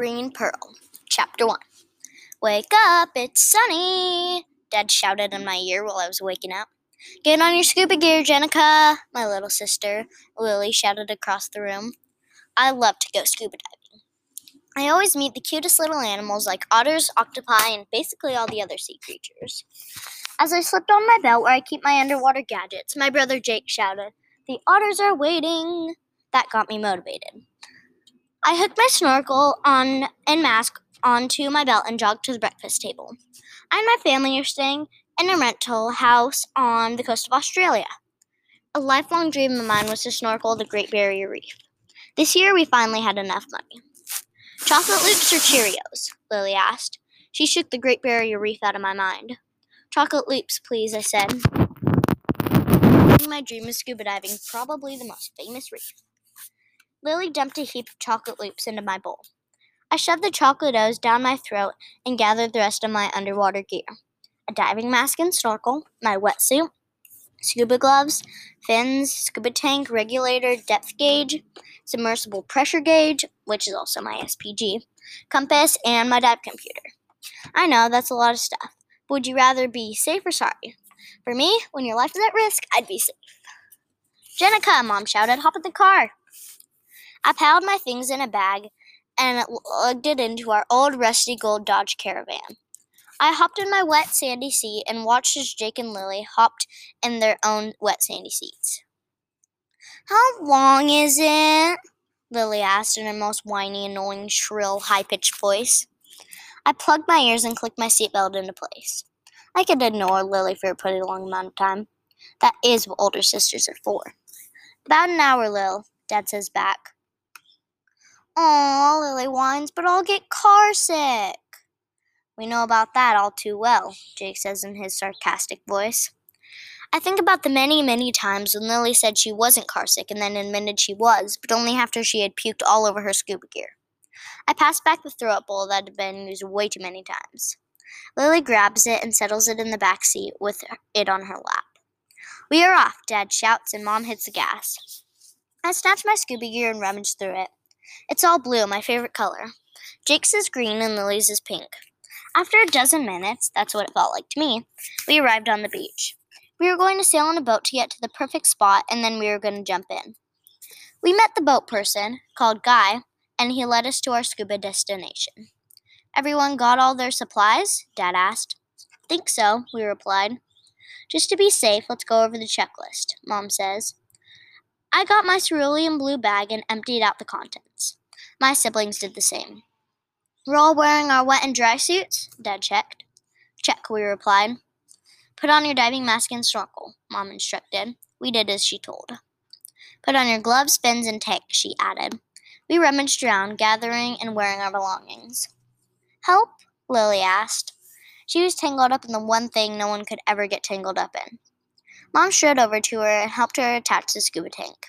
Green Pearl, Chapter 1. Wake up, it's sunny, Dad shouted in my ear while I was waking up. Get on your scuba gear, Jennica, my little sister, Lily shouted across the room. I love to go scuba diving. I always meet the cutest little animals like otters, octopi, and basically all the other sea creatures. As I slipped on my belt where I keep my underwater gadgets, my brother Jake shouted, The otters are waiting! That got me motivated. I hooked my snorkel on and mask onto my belt and jogged to the breakfast table. I and my family are staying in a rental house on the coast of Australia. A lifelong dream of mine was to snorkel the Great Barrier Reef. This year we finally had enough money. Chocolate loops or Cheerios? Lily asked. She shook the Great Barrier Reef out of my mind. Chocolate loops, please, I said. My dream of scuba diving, probably the most famous reef. Lily dumped a heap of chocolate loops into my bowl. I shoved the chocolate O's down my throat and gathered the rest of my underwater gear a diving mask and snorkel, my wetsuit, scuba gloves, fins, scuba tank, regulator, depth gauge, submersible pressure gauge, which is also my SPG, compass, and my dive computer. I know that's a lot of stuff. But would you rather be safe or sorry? For me, when your life is at risk, I'd be safe. Jennica, Mom shouted, hop in the car. I piled my things in a bag and lugged it into our old rusty gold Dodge Caravan. I hopped in my wet sandy seat and watched as Jake and Lily hopped in their own wet sandy seats. How long is it? Lily asked in her most whiny, annoying, shrill, high pitched voice. I plugged my ears and clicked my seatbelt into place. I could ignore Lily for a pretty long amount of time. That is what older sisters are for. About an hour, Lil, Dad says back. Aw, Lily whines, but I'll get car sick. We know about that all too well, Jake says in his sarcastic voice. I think about the many, many times when Lily said she wasn't carsick and then admitted she was, but only after she had puked all over her scuba gear. I pass back the throw up bowl that had been used way too many times. Lily grabs it and settles it in the back seat with it on her lap. We are off, Dad shouts, and Mom hits the gas. I snatch my scuba gear and rummage through it. It's all blue, my favorite color. Jake's is green and Lily's is pink. After a dozen minutes, that's what it felt like to me, we arrived on the beach. We were going to sail on a boat to get to the perfect spot, and then we were going to jump in. We met the boat person, called Guy, and he led us to our scuba destination. Everyone got all their supplies? Dad asked. Think so, we replied. Just to be safe, let's go over the checklist, Mom says. I got my cerulean blue bag and emptied out the contents. My siblings did the same. We're all wearing our wet and dry suits? Dad checked. Check, we replied. Put on your diving mask and snorkel, Mom instructed. We did as she told. Put on your gloves, fins, and tank, she added. We rummaged around, gathering and wearing our belongings. Help? Lily asked. She was tangled up in the one thing no one could ever get tangled up in. Mom strode over to her and helped her attach the scuba tank.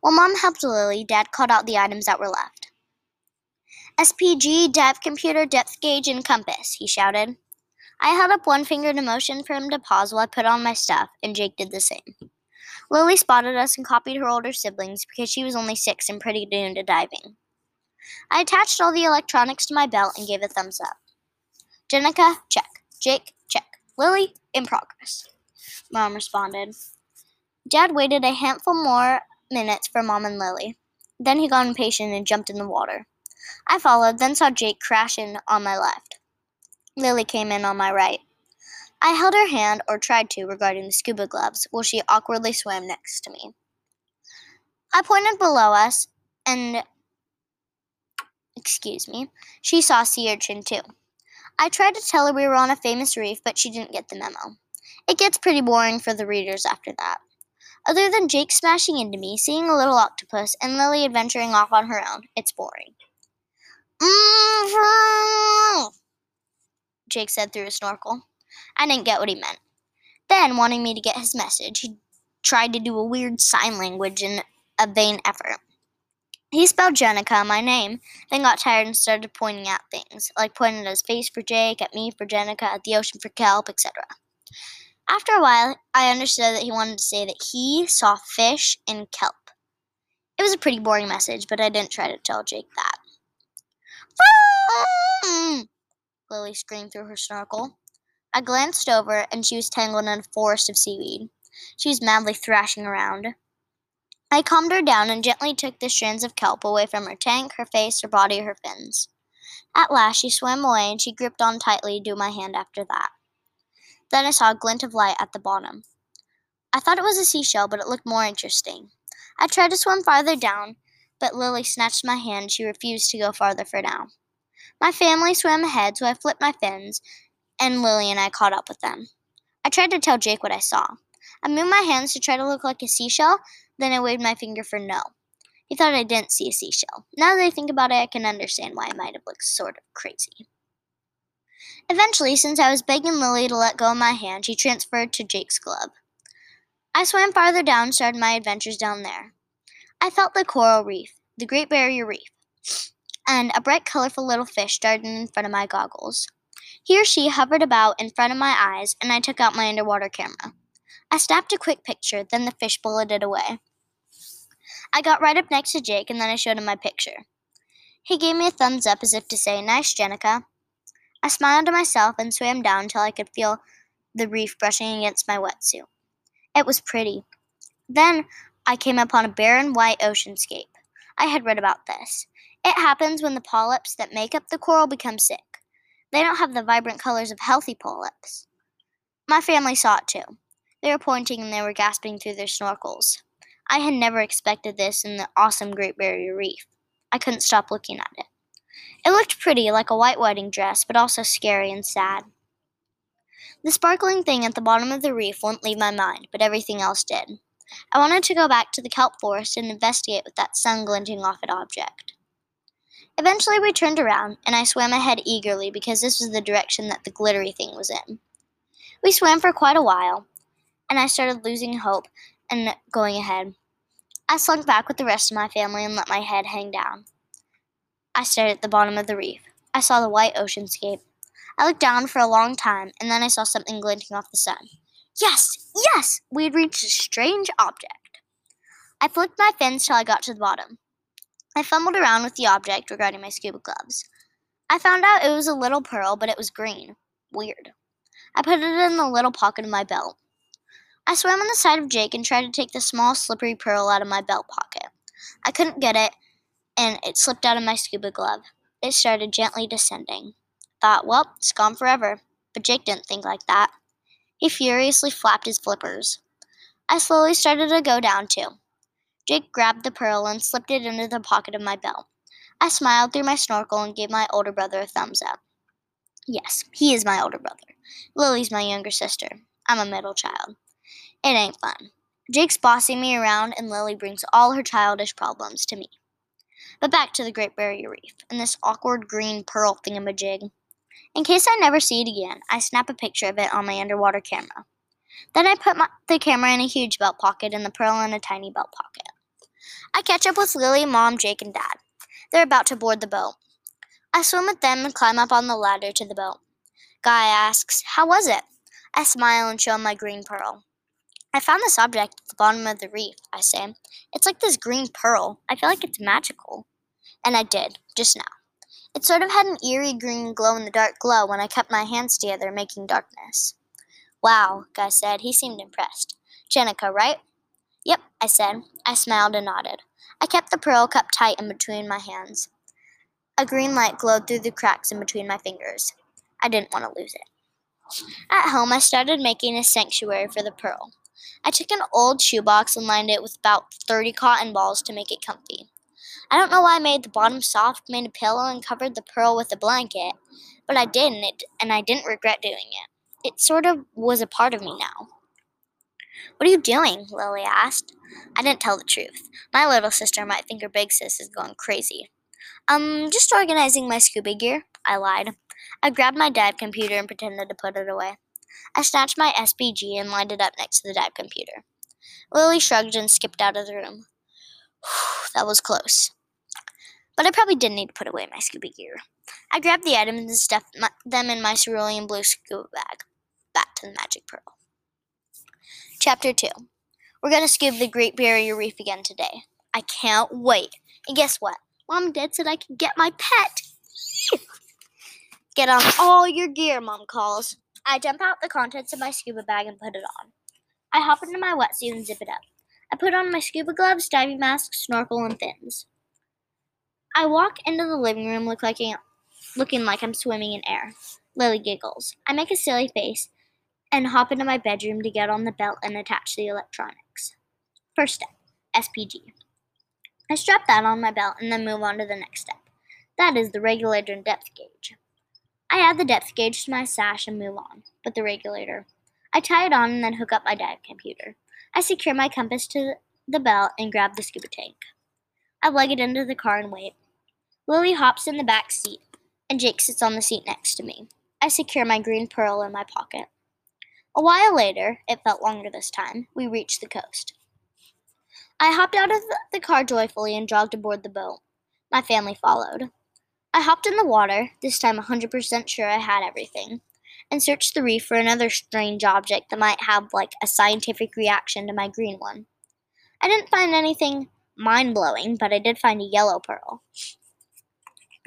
While Mom helped Lily, Dad called out the items that were left. SPG, dive computer, depth gauge, and compass, he shouted. I held up one finger to motion for him to pause while I put on my stuff, and Jake did the same. Lily spotted us and copied her older siblings because she was only six and pretty new to diving. I attached all the electronics to my belt and gave a thumbs up. Jennica, check. Jake, check. Lily, in progress. Mom responded. Dad waited a handful more minutes for Mom and Lily. Then he got impatient and jumped in the water. I followed, then saw Jake crash in on my left. Lily came in on my right. I held her hand, or tried to, regarding the scuba gloves, while she awkwardly swam next to me. I pointed below us, and excuse me, she saw sea urchin too. I tried to tell her we were on a famous reef, but she didn't get the memo. It gets pretty boring for the readers after that. Other than Jake smashing into me, seeing a little octopus, and Lily adventuring off on her own, it's boring. Mm-hmm, Jake said through his snorkel. I didn't get what he meant. Then, wanting me to get his message, he tried to do a weird sign language in a vain effort. He spelled Jennica, my name, then got tired and started pointing at things, like pointing at his face for Jake, at me for Jennica, at the ocean for kelp, etc. After a while, I understood that he wanted to say that he saw fish in kelp. It was a pretty boring message, but I didn't try to tell Jake that. Lily screamed through her snorkel. I glanced over, and she was tangled in a forest of seaweed. She was madly thrashing around. I calmed her down and gently took the strands of kelp away from her tank, her face, her body, her fins. At last she swam away, and she gripped on tightly to my hand after that. Then I saw a glint of light at the bottom. I thought it was a seashell, but it looked more interesting. I tried to swim farther down, but Lily snatched my hand she refused to go farther for now. My family swam ahead, so I flipped my fins, and Lily and I caught up with them. I tried to tell Jake what I saw. I moved my hands to try to look like a seashell, then I waved my finger for no. He thought I didn't see a seashell. Now that I think about it, I can understand why I might have looked sort of crazy. Eventually, since I was begging Lily to let go of my hand, she transferred to Jake's club. I swam farther down started my adventures down there. I felt the coral reef, the Great Barrier Reef, and a bright, colorful little fish darted in front of my goggles. He or she hovered about in front of my eyes, and I took out my underwater camera. I snapped a quick picture, then the fish bulleted away. I got right up next to Jake, and then I showed him my picture. He gave me a thumbs up as if to say, Nice, Jennica. I smiled to myself and swam down till I could feel the reef brushing against my wetsuit. It was pretty. Then I came upon a barren white oceanscape. I had read about this. It happens when the polyps that make up the coral become sick. They don't have the vibrant colors of healthy polyps. My family saw it too. They were pointing and they were gasping through their snorkels. I had never expected this in the awesome Great Barrier Reef. I couldn't stop looking at it. It looked pretty, like a white wedding dress, but also scary and sad. The sparkling thing at the bottom of the reef wouldn't leave my mind, but everything else did. I wanted to go back to the kelp forest and investigate with that sun glinting off an object. Eventually, we turned around, and I swam ahead eagerly because this was the direction that the glittery thing was in. We swam for quite a while, and I started losing hope and going ahead. I slunk back with the rest of my family and let my head hang down. I stared at the bottom of the reef. I saw the white oceanscape. I looked down for a long time, and then I saw something glinting off the sun. Yes, yes! We had reached a strange object. I flicked my fins till I got to the bottom. I fumbled around with the object regarding my scuba gloves. I found out it was a little pearl, but it was green. Weird. I put it in the little pocket of my belt. I swam on the side of Jake and tried to take the small, slippery pearl out of my belt pocket. I couldn't get it, and it slipped out of my scuba glove. It started gently descending. Thought, well, it's gone forever. But Jake didn't think like that. He furiously flapped his flippers. I slowly started to go down too. Jake grabbed the pearl and slipped it into the pocket of my belt. I smiled through my snorkel and gave my older brother a thumbs up. Yes, he is my older brother. Lily's my younger sister. I'm a middle child. It ain't fun. Jake's bossing me around, and Lily brings all her childish problems to me. But back to the Great Barrier Reef and this awkward green pearl thingamajig. In case I never see it again, I snap a picture of it on my underwater camera. Then I put my, the camera in a huge belt pocket and the pearl in a tiny belt pocket. I catch up with Lily, Mom, Jake, and Dad. They're about to board the boat. I swim with them and climb up on the ladder to the boat. Guy asks, How was it? I smile and show him my green pearl. I found this object at the bottom of the reef, I say. It's like this green pearl. I feel like it's magical. And I did, just now. It sort of had an eerie green glow in the dark glow when I kept my hands together, making darkness. Wow, Guy said. He seemed impressed. Jennica, right? Yep, I said. I smiled and nodded. I kept the pearl cup tight in between my hands. A green light glowed through the cracks in between my fingers. I didn't want to lose it. At home, I started making a sanctuary for the pearl. I took an old shoebox and lined it with about 30 cotton balls to make it comfy. I don't know why I made the bottom soft, made a pillow, and covered the pearl with a blanket, but I did, and, it, and I didn't regret doing it. It sort of was a part of me now. What are you doing? Lily asked. I didn't tell the truth. My little sister might think her big sis is going crazy. Um, just organizing my scuba gear, I lied. I grabbed my dive computer and pretended to put it away. I snatched my SPG and lined it up next to the dive computer. Lily shrugged and skipped out of the room. that was close. But I probably didn't need to put away my scuba gear. I grabbed the items and stuffed my, them in my cerulean blue scuba bag. Back to the magic pearl. Chapter 2 We're going to scuba the Great Barrier Reef again today. I can't wait. And guess what? Mom and Dad said I can get my pet. Get on all your gear, Mom calls. I dump out the contents of my scuba bag and put it on. I hop into my wetsuit and zip it up. I put on my scuba gloves, diving mask, snorkel, and fins. I walk into the living room look like, looking like I'm swimming in air. Lily giggles. I make a silly face and hop into my bedroom to get on the belt and attach the electronics. First step SPG. I strap that on my belt and then move on to the next step. That is the regulator and depth gauge. I add the depth gauge to my sash and move on, but the regulator. I tie it on and then hook up my dive computer. I secure my compass to the belt and grab the scuba tank. I lug it into the car and wait. Lily hops in the back seat, and Jake sits on the seat next to me. I secure my green pearl in my pocket. A while later, it felt longer this time, we reached the coast. I hopped out of the car joyfully and jogged aboard the boat. My family followed. I hopped in the water, this time 100% sure I had everything, and searched the reef for another strange object that might have like a scientific reaction to my green one. I didn't find anything mind blowing, but I did find a yellow pearl.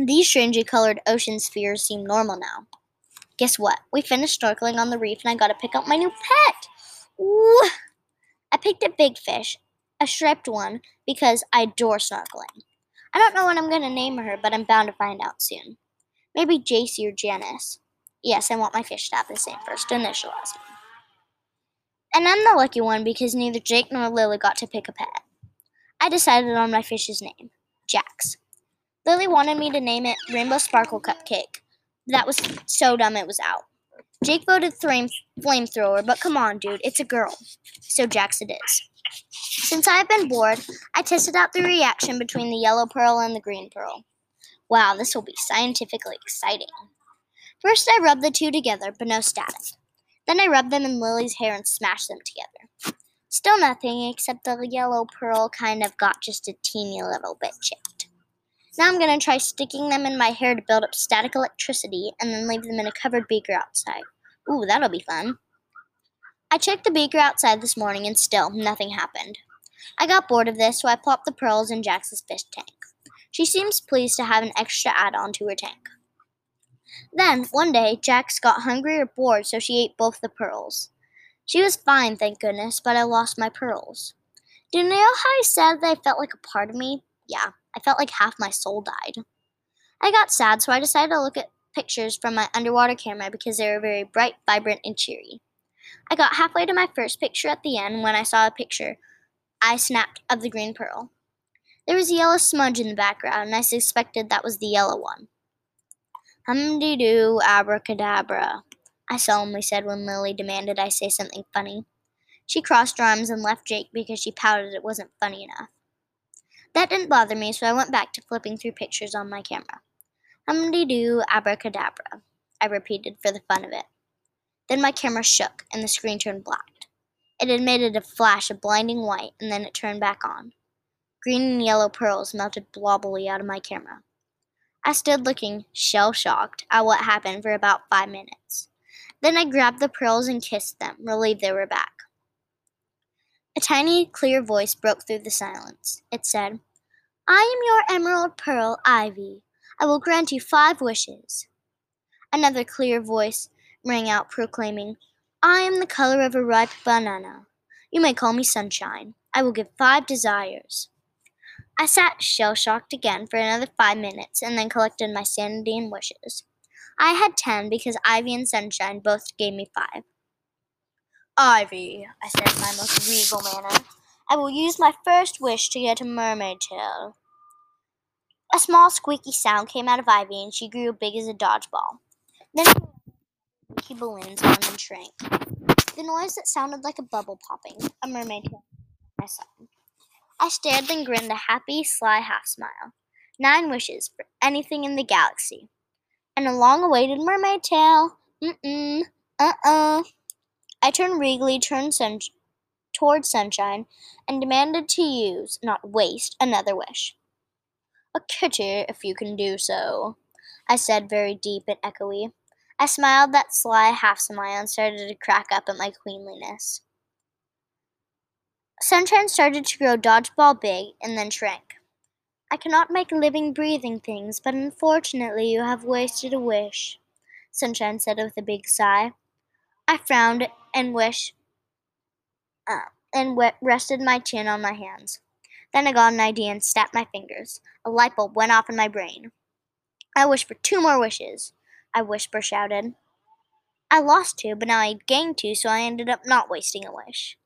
These strangely colored ocean spheres seem normal now. Guess what? We finished snorkeling on the reef and I got to pick up my new pet. Ooh. I picked a big fish, a striped one, because I adore snorkeling. I don't know what I'm going to name her, but I'm bound to find out soon. Maybe JC or Janice. Yes, I want my fish to have the same first initial as me. And I'm the lucky one because neither Jake nor Lily got to pick a pet. I decided on my fish's name, Jax. Lily wanted me to name it Rainbow Sparkle Cupcake. That was so dumb it was out. Jake voted flame flamethrower, but come on, dude, it's a girl. So Jax it is. Since I've been bored, I tested out the reaction between the yellow pearl and the green pearl. Wow, this will be scientifically exciting. First, I rubbed the two together, but no static. Then I rubbed them in Lily's hair and smashed them together. Still nothing, except the yellow pearl kind of got just a teeny little bit chipped. Now I'm going to try sticking them in my hair to build up static electricity and then leave them in a covered beaker outside. Ooh, that'll be fun. I checked the beaker outside this morning and still nothing happened. I got bored of this, so I plopped the pearls in Jax's fish tank. She seems pleased to have an extra add on to her tank. Then, one day, Jax got hungry or bored, so she ate both the pearls. She was fine, thank goodness, but I lost my pearls. Do you know how I said that I felt like a part of me? Yeah, I felt like half my soul died. I got sad, so I decided to look at pictures from my underwater camera because they were very bright, vibrant, and cheery. I got halfway to my first picture at the end when I saw a picture I snapped of the green pearl. There was a yellow smudge in the background, and I suspected that was the yellow one. Humdy doo, abracadabra, I solemnly said when Lily demanded I say something funny. She crossed her arms and left Jake because she pouted it wasn't funny enough. That didn't bother me, so I went back to flipping through pictures on my camera. Humdy doo, abracadabra, I repeated for the fun of it. Then my camera shook and the screen turned black. It emitted a flash of blinding white and then it turned back on. Green and yellow pearls melted blobbily out of my camera. I stood looking, shell shocked, at what happened for about five minutes. Then I grabbed the pearls and kissed them, relieved they were back. A tiny, clear voice broke through the silence. It said, I am your emerald pearl, Ivy. I will grant you five wishes. Another clear voice rang out, proclaiming, I am the color of a ripe banana. You may call me Sunshine. I will give five desires. I sat shell shocked again for another five minutes and then collected my sanity and wishes. I had ten because Ivy and Sunshine both gave me five. Ivy, I said in my most regal manner, I will use my first wish to get a mermaid tail. A small squeaky sound came out of Ivy and she grew big as a dodgeball. Then she balloons on and shrank. The noise that sounded like a bubble popping, a mermaid tail, I saw. I stared and grinned a happy, sly half smile. Nine wishes for anything in the galaxy. And a long awaited mermaid tail. Mm-mm. Uh-uh. I turned regally turned sun- toward Sunshine and demanded to use, not waste, another wish. A kitty, if you can do so, I said very deep and echoey. I smiled that sly half smile and started to crack up at my queenliness. Sunshine started to grow dodgeball big and then shrank. I cannot make living, breathing things, but unfortunately you have wasted a wish. Sunshine said with a big sigh. I frowned and wished uh, and rested my chin on my hands. Then I got an idea and snapped my fingers. A light bulb went off in my brain. I wish for two more wishes, I whisper shouted. I lost two, but now I gained two, so I ended up not wasting a wish.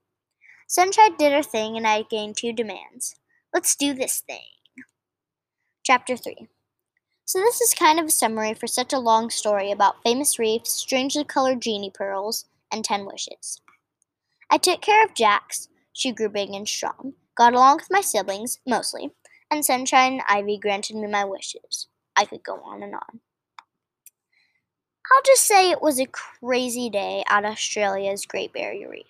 Sunshine did her thing, and I gained two demands. Let's do this thing. Chapter 3 So, this is kind of a summary for such a long story about famous reefs, strangely colored genie pearls, and ten wishes. I took care of Jax. She grew big and strong, got along with my siblings, mostly, and Sunshine and Ivy granted me my wishes. I could go on and on. I'll just say it was a crazy day at Australia's Great Barrier Reef.